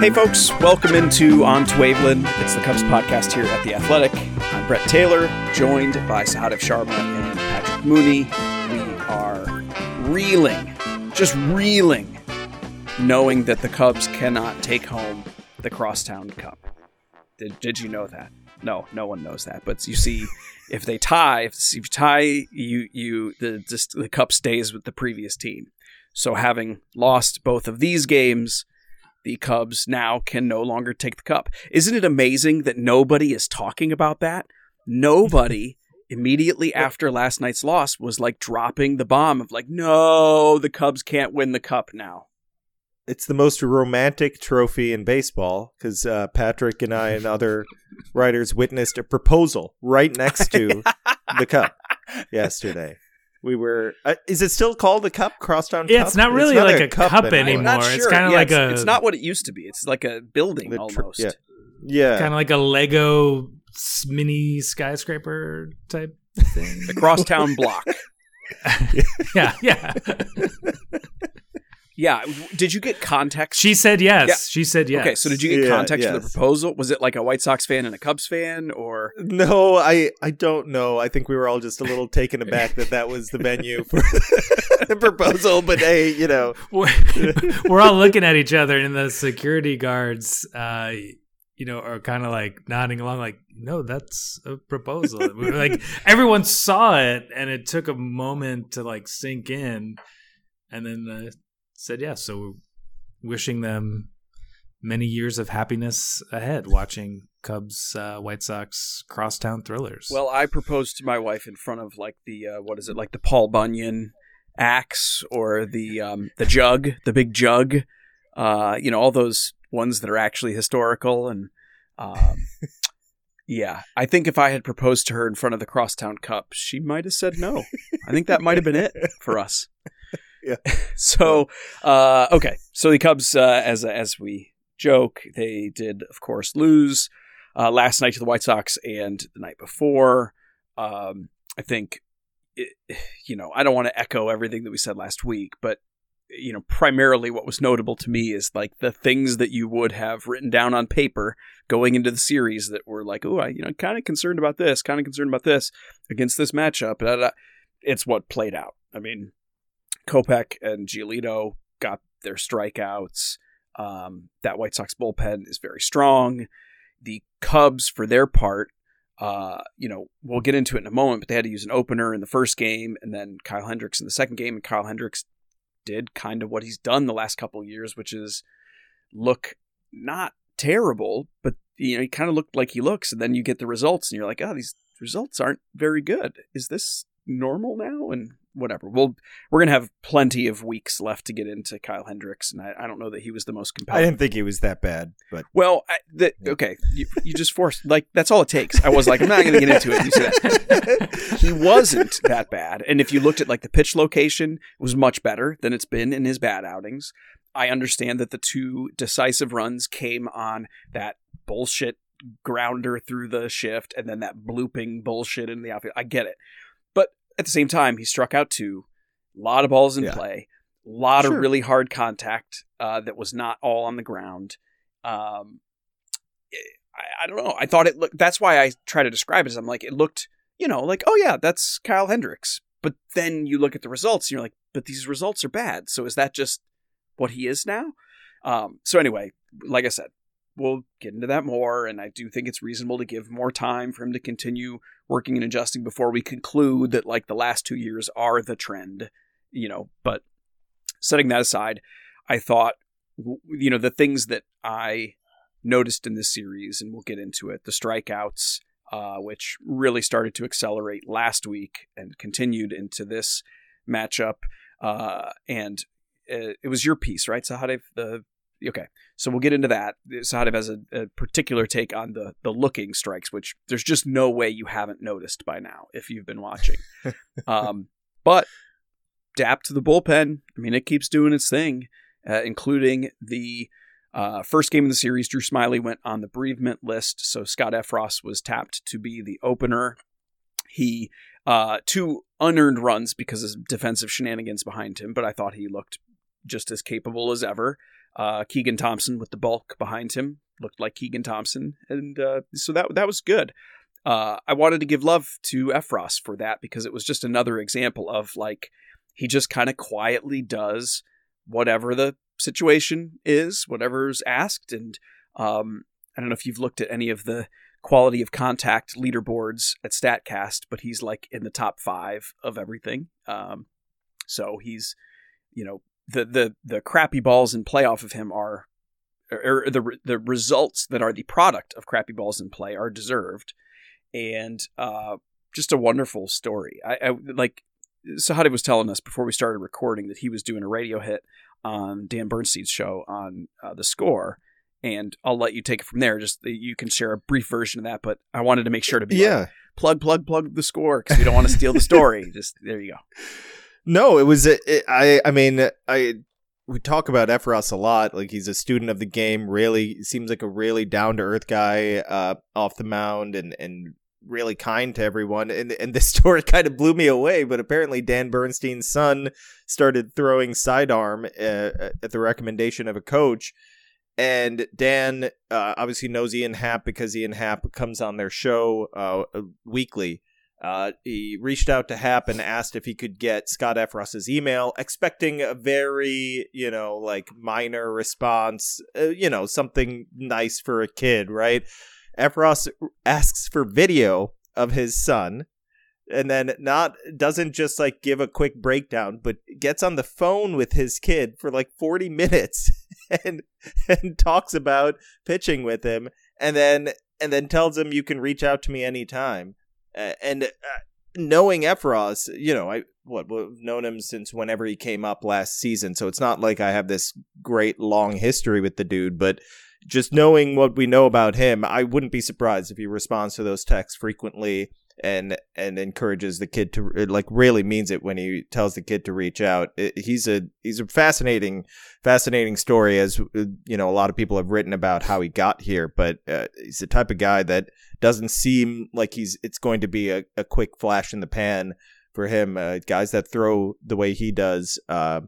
Hey, folks, welcome into On to Waveland. It's the Cubs podcast here at The Athletic. I'm Brett Taylor, joined by Sahadev Sharma and Patrick Mooney. We are reeling, just reeling, knowing that the Cubs cannot take home the Crosstown Cup. Did, did you know that? No, no one knows that. But you see, if they tie, if, you tie, you you the just, the cup stays with the previous team. So having lost both of these games, the Cubs now can no longer take the cup. Isn't it amazing that nobody is talking about that? Nobody immediately after last night's loss was like dropping the bomb of like, no, the Cubs can't win the cup now. It's the most romantic trophy in baseball because uh, Patrick and I and other writers witnessed a proposal right next to the cup yesterday. We were. Uh, is it still called the cup? Crosstown Yeah, Cup? it's not really like a cup I'm anymore. not It's kinda Yeah, like it's, a- It's not what it used to be. It's like a building The tr- almost. yeah. Yeah. kind of like a Lego mini skyscraper type thing. The crosstown block. yeah, yeah. Yeah. Did you get context? She said yes. Yeah. She said yes. Okay, so did you get Yeah, context for the proposal? Was it like a White Sox fan and a Cubs fan, or No, I I don't know. I think we were all just a little taken aback that that was the venue for the proposal. But hey, you know, we're, we're all looking at each other, and the security guards, uh, you know, are kind of like nodding along, like, "No, that's a proposal." We were like everyone saw it, and it took a moment to like sink in, and then uh, said yes. So, wishing them many years of happiness ahead, watching Cubs, uh, White Sox crosstown thrillers. well, I proposed to my wife in front of like the uh, what is it, like the Paul Bunyan axe or the um, the jug, the big jug, uh, you know, all those ones that are actually historical and. Um, Yeah, I think if I had proposed to her in front of the Crosstown Cup, she might have said no. I think that might have been it for us. Yeah. So, uh, okay. So the Cubs, uh, as as we joke, they did, of course, lose uh, last night to the White Sox and the night before. Um, I think, it, you know, I don't want to echo everything that we said last week, but you know, primarily what was notable to me is like the things that you would have written down on paper going into the series that were like, oh, I, you know, kind of concerned about this, kind of concerned about this against this matchup. It's what played out. I mean, Kopech and Giolito got their strikeouts. Um, that White Sox bullpen is very strong. The Cubs, for their part, uh, you know, we'll get into it in a moment, but they had to use an opener in the first game and then Kyle Hendricks in the second game. And Kyle Hendricks did kind of what he's done the last couple years, which is look not terrible, but you know, he kind of looked like he looks, and then you get the results, and you're like, oh, these results aren't very good. Is this normal now? And whatever. We'll we're gonna have plenty of weeks left to get into Kyle Hendricks, and I, I don't know that he was the most compelling. I didn't think he was that bad, but Well, I, the, okay, you, you just forced like that's all it takes. I was like, I'm not going to get into it. You that he wasn't that bad, and if you looked at like the pitch location, it was much better than it's been in his bad outings. I understand that the two decisive runs came on that bullshit grounder through the shift, and then that blooping bullshit in the outfield. I get it, at the same time, he struck out two, a lot of balls in Yeah. play, a lot Sure. of really hard contact uh, that was not all on the ground. Um, I, I don't know. I thought it looked. That's why I try to describe it as I'm like it looked. You know, like oh yeah, that's Kyle Hendricks. But then you look at the results and you're like, but these results are bad. So is that just what he is now? Um, so anyway, like I said, we'll get into that more, and I do think it's reasonable to give more time for him to continue working and adjusting before we conclude that like the last two years are the trend. You know, but setting that aside, I thought you know, the things that I noticed in this series, and we'll get into it, the strikeouts, uh, which really started to accelerate last week and continued into this matchup. Uh, and uh, it was your piece, right, Sahadev? The okay, so we'll get into that. Sahadev has a, a, particular take on the the looking strikes, which there's just no way you haven't noticed by now if you've been watching. um, but dap to the bullpen. I mean, it keeps doing its thing, uh, including the uh, first game of the series. Drew Smyly went on the bereavement list, so Scott Effross was tapped to be the opener. He uh, two unearned runs because of defensive shenanigans behind him, but I thought he looked just as capable as ever. Uh, Keegan Thompson with the bulk behind him looked like Keegan Thompson, and uh, so that that was good. Uh, I wanted to give love to Effross for that because it was just another example of like he just kind of quietly does whatever the situation is, whatever's asked, and um, I don't know if you've looked at any of the quality of contact leaderboards at Statcast, but he's like in the top five of everything. Um, so he's, you know, the the the crappy balls in play off of him are, or, or the the results that are the product of crappy balls in play are deserved, and uh, just a wonderful story. I, I like Sahadi was telling us before we started recording that he was doing a radio hit on Dan Bernstein's show on uh, the score, and I'll let you take it from there. Just you can share a brief version of that, but I wanted to make sure to be yeah. Like, plug plug plug the score because we don't want to steal the story. Just there you go. No, it was. It, I. I mean, I. We talk about Effross a lot. Like he's a student of the game. Really seems like a really down to earth guy uh, off the mound, and and really kind to everyone. And and this story kind of blew me away. But apparently, Dan Bernstein's son started throwing sidearm uh, at the recommendation of a coach. And Dan uh, obviously knows Ian Happ because Ian Happ comes on their show uh, weekly. Uh, he reached out to Happ and asked if he could get Scott Effross's email, expecting a very, you know, like minor response, uh, you know, something nice for a kid, right? Effross asks for video of his son and then not doesn't just like give a quick breakdown but gets on the phone with his kid for like 40 minutes and and talks about pitching with him and then and then tells him you can reach out to me anytime and uh, knowing Effross, you know, I what known him since whenever he came up last season, so it's not like I have this great long history with the dude, but just knowing what we know about him, I wouldn't be surprised if he responds to those texts frequently and and encourages the kid to like really means it when he tells the kid to reach out. It, he's a he's a fascinating fascinating story as you know a lot of people have written about how he got here, but uh, he's the type of guy that doesn't seem like he's it's going to be a, a quick flash in the pan for him. Uh, guys that throw the way he does uh,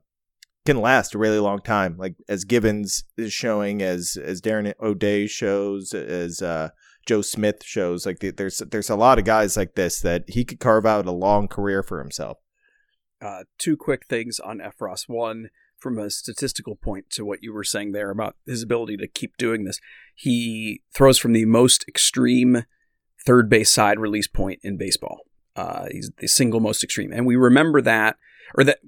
can last a really long time. Like as Gibbons is showing, as as Darren O'Day shows, as uh, Joe Smith shows. Like there's there's a lot of guys like this that he could carve out a long career for himself. Uh, two quick things on Effross. One, from a statistical point to what you were saying there about his ability to keep doing this, he throws from the most extreme third base side release point in baseball. Uh, he's the single most extreme, and we remember that, or that.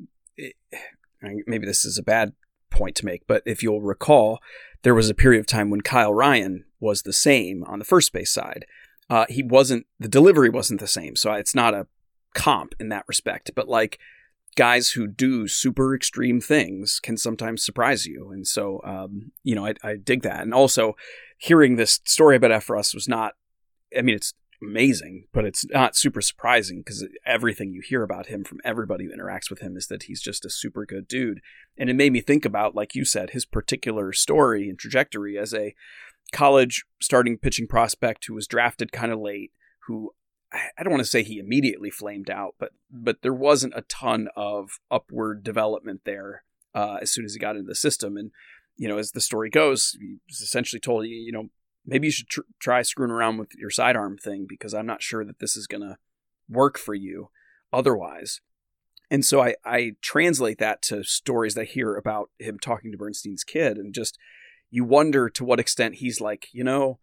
Maybe this is a bad point to make, but if you'll recall, there was a period of time when Kyle Ryan was the same on the first base side. Uh, he wasn't, the delivery wasn't the same. So it's not a comp in that respect. But like guys who do super extreme things can sometimes surprise you. And so, um, you know, I, I, dig that. And also, hearing this story about Effross was not, I mean, it's amazing, but it's not super surprising because everything you hear about him from everybody who interacts with him is that he's just a super good dude. And it made me think about, like you said, his particular story and trajectory as a college starting pitching prospect who was drafted kind of late, who I don't want to say he immediately flamed out, but but there wasn't a ton of upward development there uh, as soon as he got into the system. And you know, as the story goes, he was essentially told, you know, maybe you should tr- try screwing around with your sidearm thing because I'm not sure that this is going to work for you otherwise. And so I, I translate that to stories that I hear about him talking to Bernstein's kid and just you wonder to what extent he's like, you know,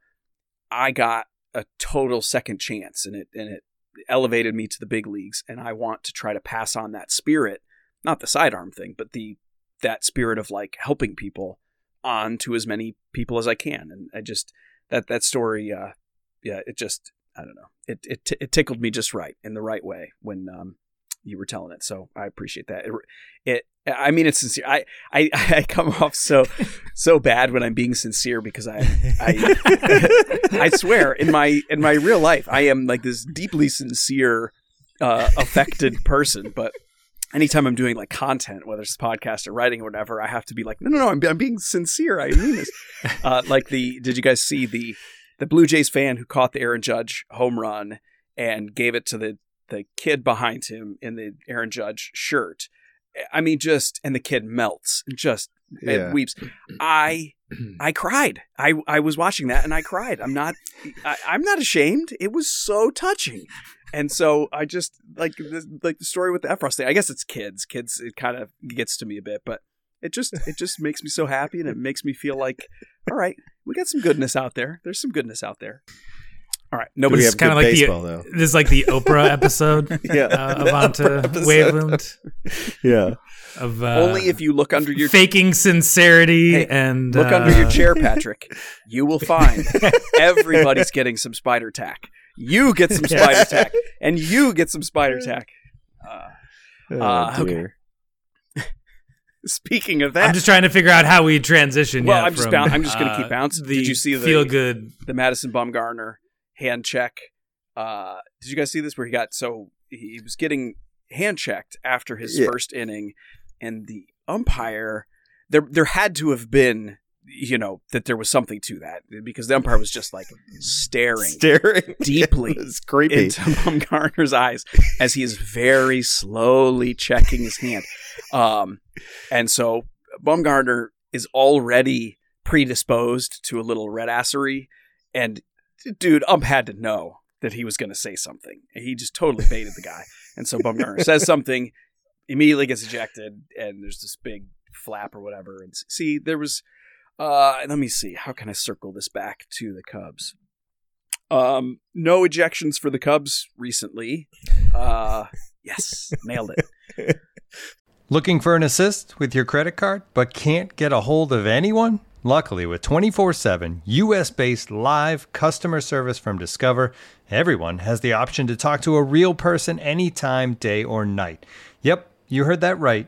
I got a total second chance and it and it elevated me to the big leagues and I want to try to pass on that spirit, not the sidearm thing, but the that spirit of like helping people on to as many people as I can. And I just that that story, uh, yeah, it just I don't know, it it t- it tickled me just right in the right way when um, you were telling it. So I appreciate that. It, it I mean, it's sincere. I, I, I come off so so bad when I'm being sincere because I I, I swear in my in my real life I am like this deeply sincere, uh, affected person. But anytime I'm doing like content, whether it's podcast or writing or whatever, I have to be like, no, no, no, I'm, I'm being sincere. I mean this. Uh, like the did you guys see the the Blue Jays fan who caught the Aaron Judge home run and gave it to the the kid behind him in the Aaron Judge shirt? I mean, just and the kid melts and just Yeah. and weeps. I I cried. I I was watching that and I cried. I'm not I, I'm not ashamed. It was so touching. And so I just like the, like the story with the Effross thing. I guess it's kids. Kids. It kind of gets to me a bit, but it just it just makes me so happy and it makes me feel like, all right, we got some goodness out there. There's some goodness out there. All right, we nobody's have kinda good like the- though. This is like the Oprah episode Yeah, uh, of the Onto Oprah episode. Waveland Yeah, of uh, only if you look under your faking sincerity Hey, and look uh, under your chair, Patrick. You will find everybody's getting some spider tack. You get some spider tack, and you get some spider tack. Uh, oh, Uh, okay. speaking of that, I'm just trying to figure out how we transition. Well, yeah, I'm just from, boun- I'm just gonna keep uh, bouncing. The Did you see the- feel good? the Madison Bumgarner hand check. Uh, did you guys see this? Where he got so he was getting hand checked after his Yeah. first inning, and the umpire there there had to have been you know that there was something to that because the umpire was just like staring staring deeply creepy. into Bumgarner's eyes as he is very slowly checking his hand. Um, and so Bumgarner is already predisposed to a little red assery. And dude, Ump had to know that he was going to say something. He just totally baited the guy. And so Bumgarner says something, immediately gets ejected, and there's this big flap or whatever. And see, there was. Uh, let me see. How can I circle this back to the Cubs? Um, no ejections for the Cubs recently. Uh, yes, nailed it. Looking for an assist with your credit card but can't get a hold of anyone? Luckily, with 24 7 US based live customer service from Discover, everyone has the option to talk to a real person anytime, day or night. Yep, you heard that right.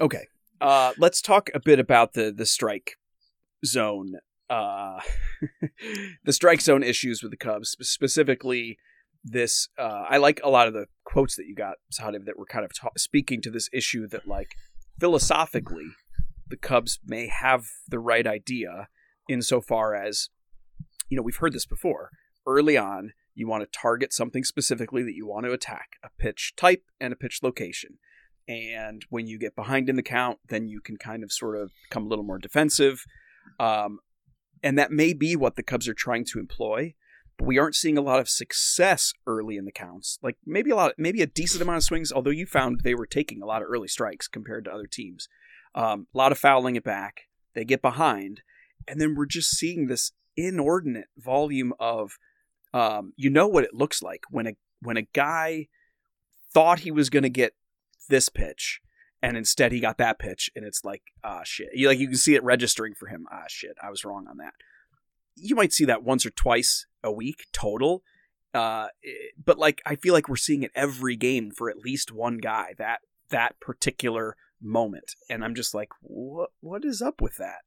Okay, uh, let's talk a bit about the the strike zone. Uh, the strike zone issues with the Cubs, specifically this. Uh, I like a lot of the quotes that you got, that were kind of ta- speaking to this issue that, like, philosophically, the Cubs may have the right idea insofar as, you know, we've heard this before. Early on, you want to target something specifically that you want to attack, a pitch type and a pitch location. And when you get behind in the count, then you can kind of sort of become a little more defensive. Um, and that may be what the Cubs are trying to employ, but we aren't seeing a lot of success early in the counts. Like maybe a lot, maybe a decent amount of swings, although you found they were taking a lot of early strikes compared to other teams. Um, a lot of fouling it back. They get behind, and then we're just seeing this inordinate volume of, um, you know what it looks like when a when a guy thought he was going to get this pitch and instead he got that pitch and it's like ah shit. You like you can see it registering for him. Ah shit i was wrong on that. You might see that once or twice a week total uh but like i feel like we're seeing it every game for at least one guy that that particular moment. And i'm just like what what is up with that?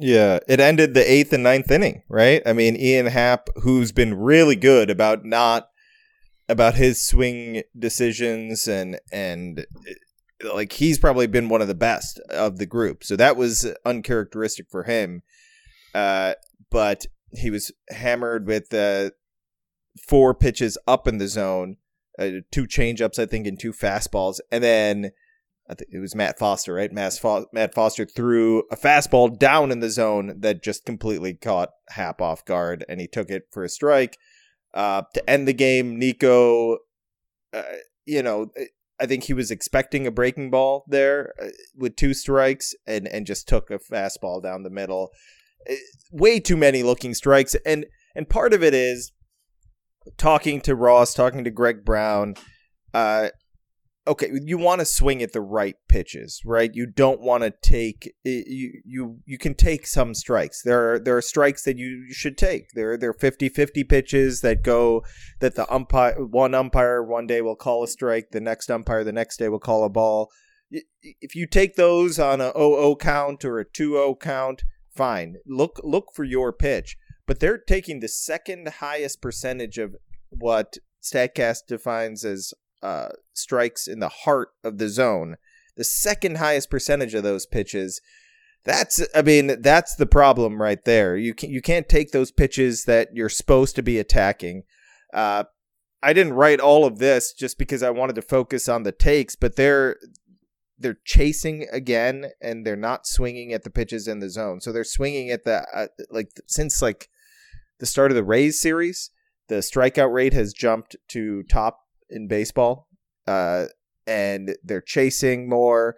Yeah, it ended the eighth and ninth inning, right? I mean, Ian Happ, who's been really good about not about his swing decisions and and uh, like he's probably been one of the best of the group. So that was uncharacteristic for him. uh, but he was hammered with uh, four pitches up in the zone, uh, two changeups, I think, and two fastballs, and then I think it was Matt Foster, right? Matt, Fo- Matt Foster threw a fastball down in the zone that just completely caught Happ off guard, and he took it for a strike. Uh, to end the game, Nico, uh, you know, I think he was expecting a breaking ball there uh, with two strikes, and and just took a fastball down the middle. Uh, way too many looking strikes, and and part of it is talking to Ross, talking to Greg Brown. Uh, okay, you want to swing at the right pitches, right? You don't want to take you you you can take some strikes. There are there are strikes that you should take. There there are 50-50 pitches that go that the umpire one umpire one day will call a strike, the next umpire the next day will call a ball. If you take those on a 0-0 count or a 2-0 count, fine. Look look for your pitch. But they're taking the second highest percentage of what Statcast defines as uh, strikes in the heart of the zone, the second highest percentage of those pitches. That's I mean that's the problem right there. You can you can't take those pitches that you're supposed to be attacking. Uh, I didn't write all of this just because I wanted to focus on the takes, but they're they're chasing again and they're not swinging at the pitches in the zone. So they're swinging at the uh, like since like the start of the Rays series, the strikeout rate has jumped to top in baseball, uh, and they're chasing more.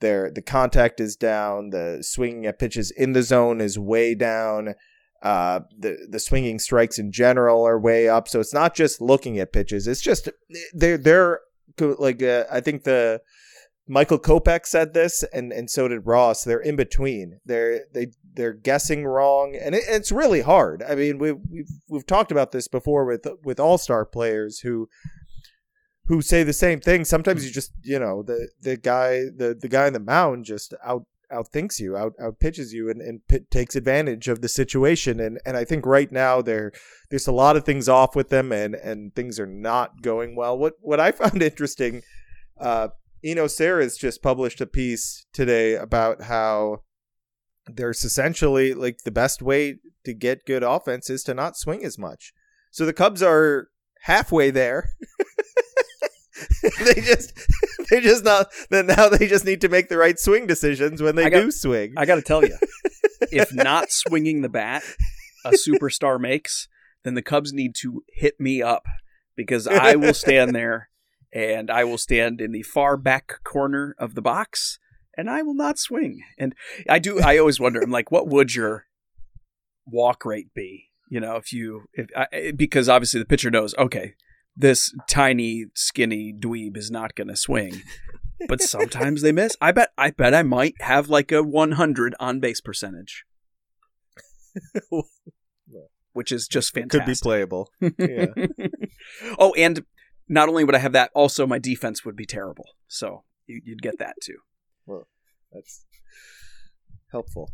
Their the contact is down. The swinging at pitches in the zone is way down. Uh, the the swinging strikes in general are way up. So it's not just looking at pitches. It's just they're they're like uh, I think the Michael Kopech said this, and and so did Ross. They're in between. They're they they're guessing wrong, and it, it's really hard. I mean, we we've we've talked about this before with with all star players who who say the same thing. Sometimes you just, you know, the the guy the the guy in the mound just out outthinks you, out out pitches you, and and p- takes advantage of the situation. And and I think right now there there's a lot of things off with them, and and things are not going well. What what I found interesting, uh, Eno Sarris just published a piece today about how there's essentially like the best way to get good offense is to not swing as much. So the Cubs are halfway there. they just they just not then now they just need to make the right swing decisions when they got- do swing. I got to tell you, if not swinging the bat a superstar makes, then the Cubs need to hit me up because I will stand there and I will stand in the far back corner of the box and I will not swing. And I do I always wonder I'm like what would your walk rate be? You know, if you if I, because obviously the pitcher knows, okay, this tiny skinny dweeb is not going to swing. But sometimes they miss. I bet I bet I might have like a 100 on base percentage. Which is just fantastic. Could be playable. Yeah. oh, and not only would I have that, also my defense would be terrible. So you, you'd get that too. well, that's helpful.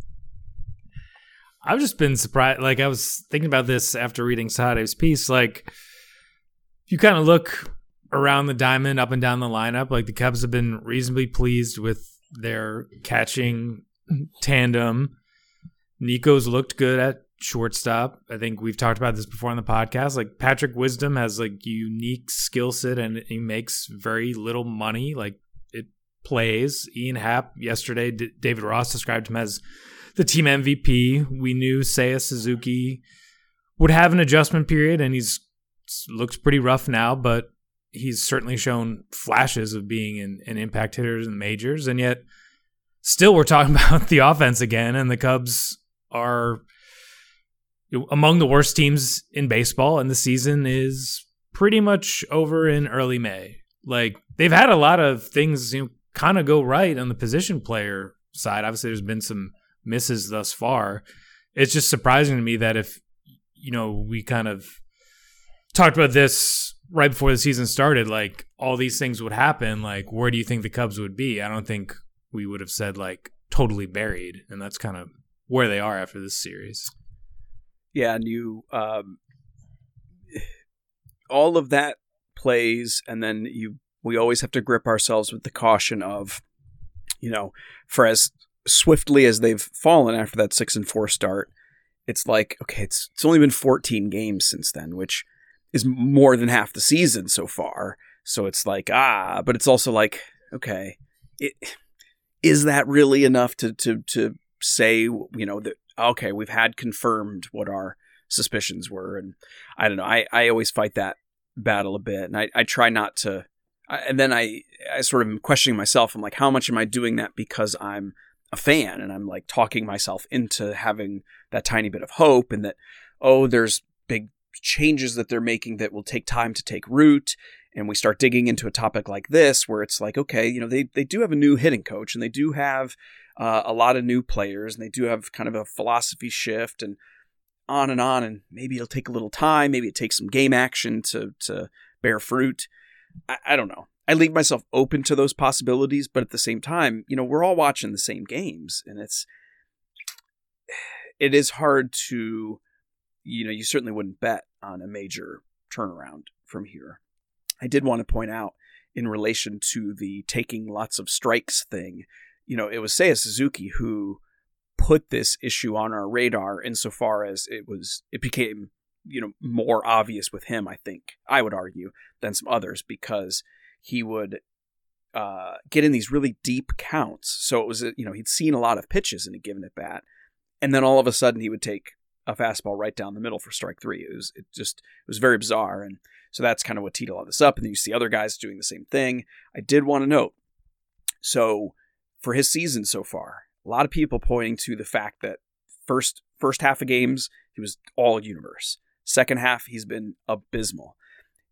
I've just been surprised. Like I was thinking about this after reading Sade's piece. Like you kind of look around the diamond, up and down the lineup. Like the Cubs have been reasonably pleased with their catching tandem. Nico's looked good at shortstop. I think we've talked about this before on the podcast. Like Patrick Wisdom has like unique skill set and he makes very little money. Like it plays. Ian Happ yesterday, D- David Ross described him as the team MVP. We knew Seiya Suzuki would have an adjustment period, and he's looks pretty rough now, but he's certainly shown flashes of being an, an impact hitter in the majors, and yet still we're talking about the offense again, and the Cubs are among the worst teams in baseball, and the season is pretty much over in early May. Like they've had a lot of things, you know, kind of go right on the position player side. Obviously, there's been some misses thus far. It's just surprising to me that if you know we kind of talked about this right before the season started, like all these things would happen. Like, where do you think the Cubs would be? I don't think we would have said like totally buried, and that's kind of where they are after this series. Yeah, and you um, all of that plays, and then you we always have to grip ourselves with the caution of, you know, for as swiftly as they've fallen after that six and four start, it's like okay, it's it's only been 14 games since then, which is more than half the season so far. So it's like ah, but it's also like okay, it is that really enough to to to say you know that okay, we've had confirmed what our suspicions were, and I don't know. I I always fight that battle a bit, and I I try not to. I, and then I I sort of am questioning myself. I'm like, how much am I doing that because I'm a fan and I'm like talking myself into having that tiny bit of hope and that oh, there's big changes that they're making that will take time to take root. And we start digging into a topic like this where it's like okay you know they, they do have a new hitting coach and they do have uh, a lot of new players and they do have kind of a philosophy shift and on and on. And maybe it'll take a little time. Maybe it takes some game action to to bear fruit. I, I don't know. I leave myself open to those possibilities but at the same time you know we're all watching the same games and it's it is hard to you know you certainly wouldn't bet on a major turnaround from here. I did want to point out in relation to the taking lots of strikes thing, you know, it was Seiya Suzuki who put this issue on our radar insofar as it was it became you know more obvious with him i think i would argue than some others because he would uh, get in these really deep counts. So it was you know he'd seen a lot of pitches in a given at bat and then all of a sudden he would take a fastball right down the middle for strike three it was it just it was very bizarre and so that's kind of what teed all this up. And then you see other guys doing the same thing. I did want to note so for his season so far, a lot of people pointing to the fact that first first half of games he was all universe. Second half he's been abysmal.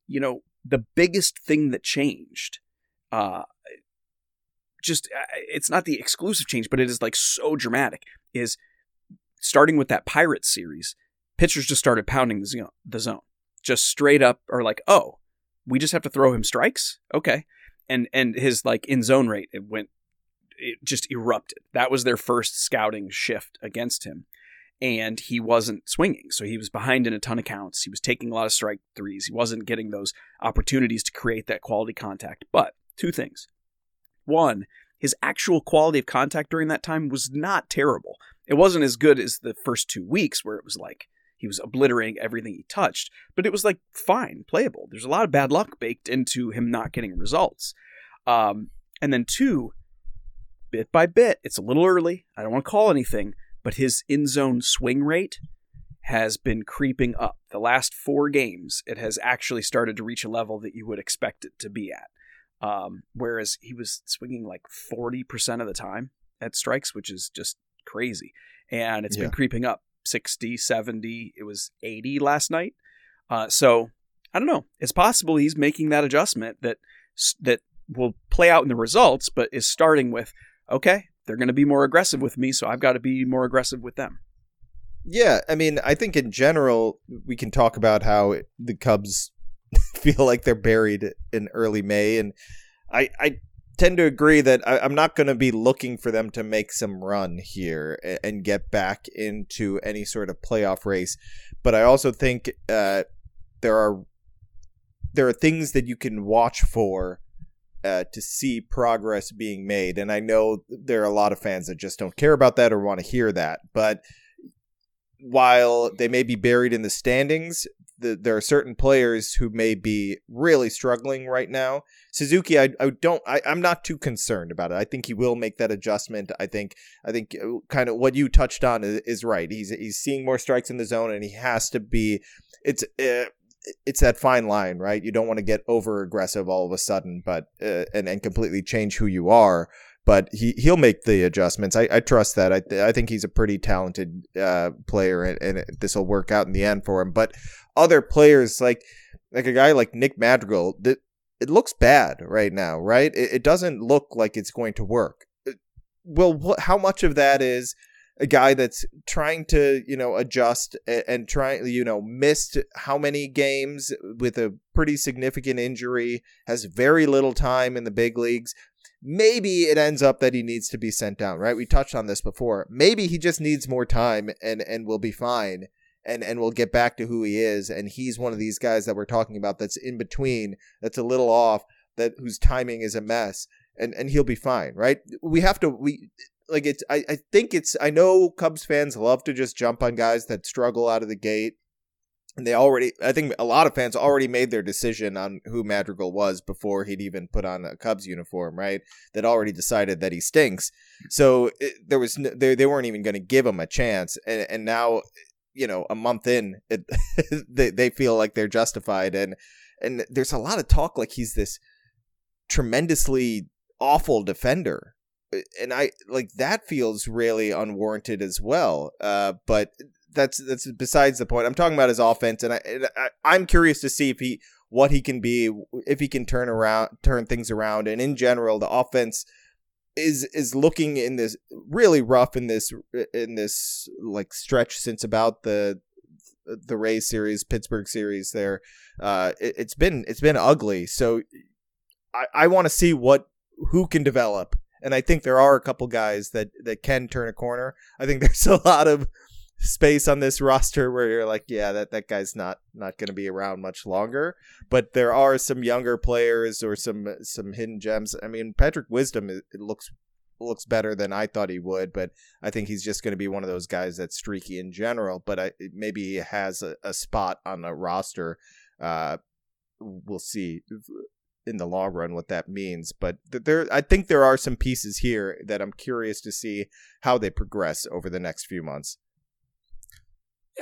You know, the biggest thing that changed uh just uh, it's not the exclusive change, but it is like so dramatic is starting with that Pirates series, pitchers just started pounding the zone, the zone just straight up are like, oh, we just have to throw him strikes, okay, and and his like in zone rate it went, it just erupted. That was their first scouting shift against him, and he wasn't swinging, so he was behind in a ton of counts. He was taking a lot of strike threes. He wasn't getting those opportunities to create that quality contact. But two things: one, his actual quality of contact during that time was not terrible. It wasn't as good as the first two weeks where it was like he was obliterating everything he touched, but it was like fine, playable. There's a lot of bad luck baked into him not getting results. Um, and then two, bit by bit, it's a little early. I don't want to call anything, but his in zone swing rate has been creeping up. The last four games, it has actually started to reach a level that you would expect it to be at. Um, whereas he was swinging like 40% of the time at strikes, which is just crazy. And it's yeah. been creeping up 60, 70. It was 80 last night. Uh, so I don't know. It's possible he's making that adjustment that that will play out in the results, but is starting with okay, they're going to be more aggressive with me, so I've got to be more aggressive with them. Yeah, I mean, I think in general we can talk about how the Cubs feel like they're buried in early May, and I I tend to agree that I, am not going to be looking for them to make some run here and, and, get back into any sort of playoff race. But I also think uh, there are there are things that you can watch for uh, to see progress being made. And I know there are a lot of fans that just don't care about that or want to hear that. But while they may be buried in the standings, the, there are certain players who may be really struggling right now. Suzuki, I, I don't, I, I'm not too concerned about it. I think he will make that adjustment. I think, I think, uh, kind of what you touched on is, is right. He's he's seeing more strikes in the zone, and he has to be. It's uh, it's that fine line, right? You don't want to get over aggressive all of a sudden, but uh, and and completely change who you are but he he'll make the adjustments. I, I trust that. I I think he's a pretty talented uh, player, and, and this will work out in the end for him. But other players like like a guy like Nick Madrigal, that it looks bad right now, right? It, it doesn't look like it's going to work. Uh, well, wh- how much of that is a guy that's trying to you know adjust and, and trying you know missed how many games with a pretty significant injury has very little time in the big leagues maybe it ends up that he needs to be sent down, right? We touched on this before. Maybe he just needs more time and and will be fine and and we'll get back to who he is and he's one of these guys that we're talking about that's in between, that's a little off, that whose timing is a mess and and he'll be fine, right? We have to we like it's I, I think it's I know Cubs fans love to just jump on guys that struggle out of the gate. And they already I think a lot of fans already made their decision on who Madrigal was before he'd even put on a Cubs uniform, right? That already decided that he stinks. So it, there was no, they they weren't even going to give him a chance and and now you know, a month in, it, they they feel like they're justified and and there's a lot of talk like he's this tremendously awful defender uh, and i like that feels really unwarranted as well uh but that's that's besides the point. I'm talking about his offense and i, and I i'm curious to see if he what he can be if he can turn around turn things around and in general the offense is is looking in this really rough in this in this like stretch since about the the Rays series, Pittsburgh series there. Uh, it, has been it's been ugly. So I, I want to see what who can develop, and I think there are a couple guys that that can turn a corner. I think there's a lot of space on this roster where you're like, yeah, that that guy's not not going to be around much longer. But there are some younger players or some some hidden gems. I mean, Patrick Wisdom it, looks looks better than I thought he would, but I think he's just going to be one of those guys that's streaky in general. But I, maybe he has a, a spot on the roster. Uh, we'll see in the long run what that means. But there, I think there are some pieces here that I'm curious to see how they progress over the next few months.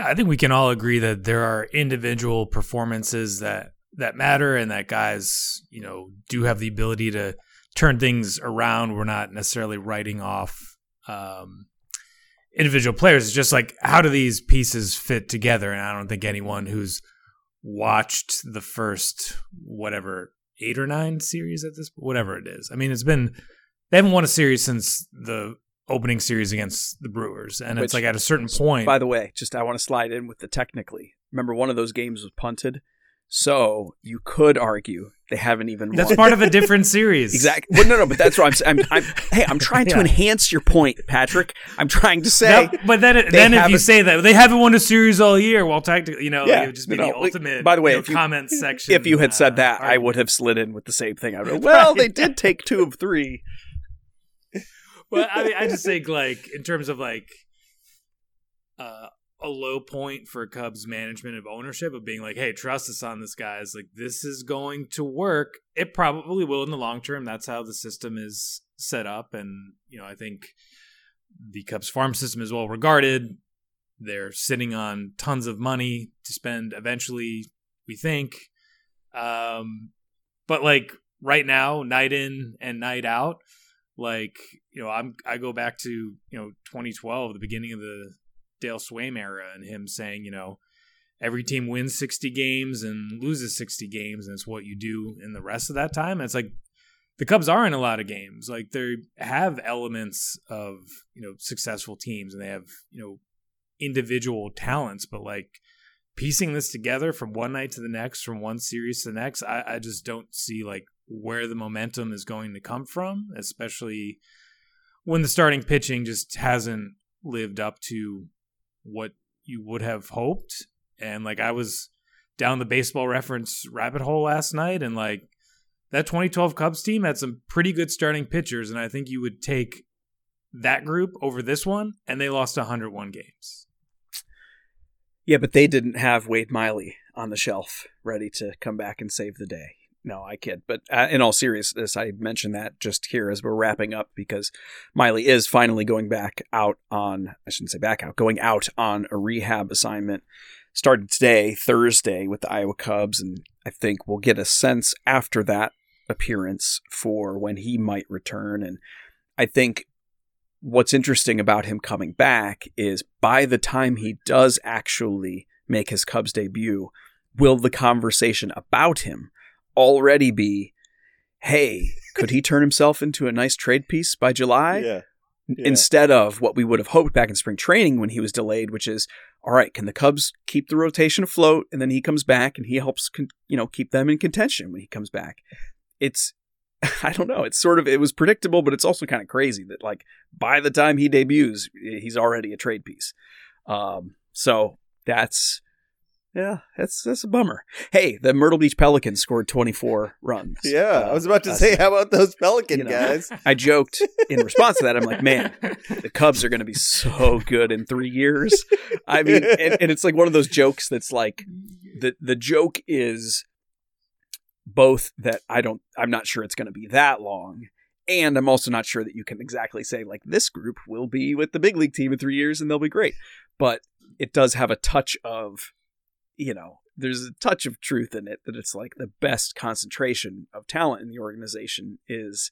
I think we can all agree that there are individual performances that that matter, and that guys, you know, do have the ability to turn things around. We're not necessarily writing off um, individual players. It's just like how do these pieces fit together? And I don't think anyone who's watched the first whatever eight or nine series at this whatever it is. I mean, it's been they haven't won a series since the opening series against the Brewers, and Which, it's like at a certain point. By the way, just I want to slide in with the technically. Remember, one of those games was punted. So you could argue they haven't even. That's won. part of a different series. exactly. Well, no, no, but that's what I'm saying. I'm, I'm, hey, I'm trying to yeah. enhance your point, Patrick. I'm trying to say. No, but then, then if you say that they haven't won a series all year, well, technically, you know, yeah, it would just be no, the ultimate. By the way, you know, if you, comment section. If you had said that, uh, I would have slid in with the same thing. I would. Well, they did take two of three. Well, I mean, I just think like in terms of like. Uh, a low point for Cubs management of ownership of being like, hey, trust us on this, guys. Like, this is going to work. It probably will in the long term. That's how the system is set up. And, you know, I think the Cubs farm system is well regarded. They're sitting on tons of money to spend eventually, we think. Um, but like right now, night in and night out, like, you know, I'm I go back to, you know, 2012, the beginning of the Dale Sveum era and him saying, you know, every team wins 60 games and loses 60 games and it's what you do in the rest of that time. And it's like the Cubs are in a lot of games. Like they have elements of, you know, successful teams and they have, you know, individual talents, but like piecing this together from one night to the next, from one series to the next, I, I just don't see like where the momentum is going to come from, especially when the starting pitching just hasn't lived up to what you would have hoped. And like I was down the baseball reference rabbit hole last night and like that 2012 Cubs team had some pretty good starting pitchers and I think you would take that group over this one and they lost 101 games. Yeah, but they didn't have Wade Miley on the shelf ready to come back and save the day no, I kid. But uh, in all seriousness, I mentioned that just here as we're wrapping up because Miley is finally going back out on, I shouldn't say back out, going out on a rehab assignment. Started today, Thursday, with the Iowa Cubs. And I think we'll get a sense after that appearance for when he might return. And I think what's interesting about him coming back is by the time he does actually make his Cubs debut, will the conversation about him already be, hey, could he turn himself into a nice trade piece by July? Yeah. Yeah. Instead of what we would have hoped back in spring training when he was delayed, which is, all right, can the Cubs keep the rotation afloat, and then he comes back and he helps, con- you know, keep them in contention when he comes back. It's, I don't know. It's sort of it was predictable, but it's also kind of crazy that like by the time he debuts, he's already a trade piece. Um, so that's Yeah, that's that's a bummer. Hey, the Myrtle Beach Pelicans scored 24 runs. Yeah, I was about to uh, say, how about those Pelican you know, guys? I joked in response to that. I'm like, man, the Cubs are going to be so good in three years. I mean, and, and it's like one of those jokes that's like the the joke is both that I don't, I'm not sure it's going to be that long, and I'm also not sure that you can exactly say like this group will be with the big league team in three years and they'll be great. But it does have a touch of, you know, there's a touch of truth in it that it's like the best concentration of talent in the organization is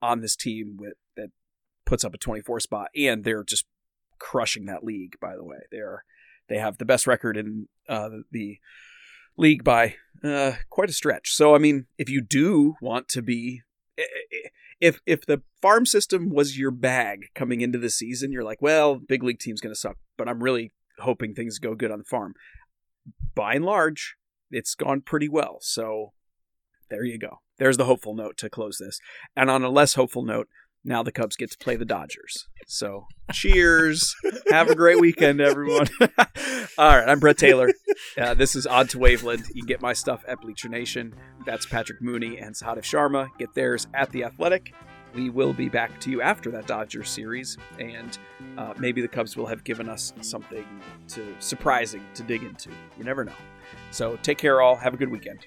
on this team with that puts up a 24 spot and they're just crushing that league by the way. They're they have the best record in uh, the league by uh, quite a stretch. So i mean if you do want to be if if the farm system was your bag coming into the season you're like well big league team's going to suck but i'm really hoping things go good on the farm by and large it's gone pretty well so there you go there's the hopeful note to close this and on a less hopeful note now the Cubs get to play the Dodgers. So cheers. Have a great weekend, everyone. All right, I'm Brett Taylor. Uh, this is Onto Waveland. You can get my stuff at Bleacher Nation. That's Patrick Mooney and Sahadev Sharma. Get theirs at The Athletic. We will be back to you after that Dodgers series, and uh, maybe the Cubs will have given us something to surprising to dig into. You never know. So take care, all. Have a good weekend.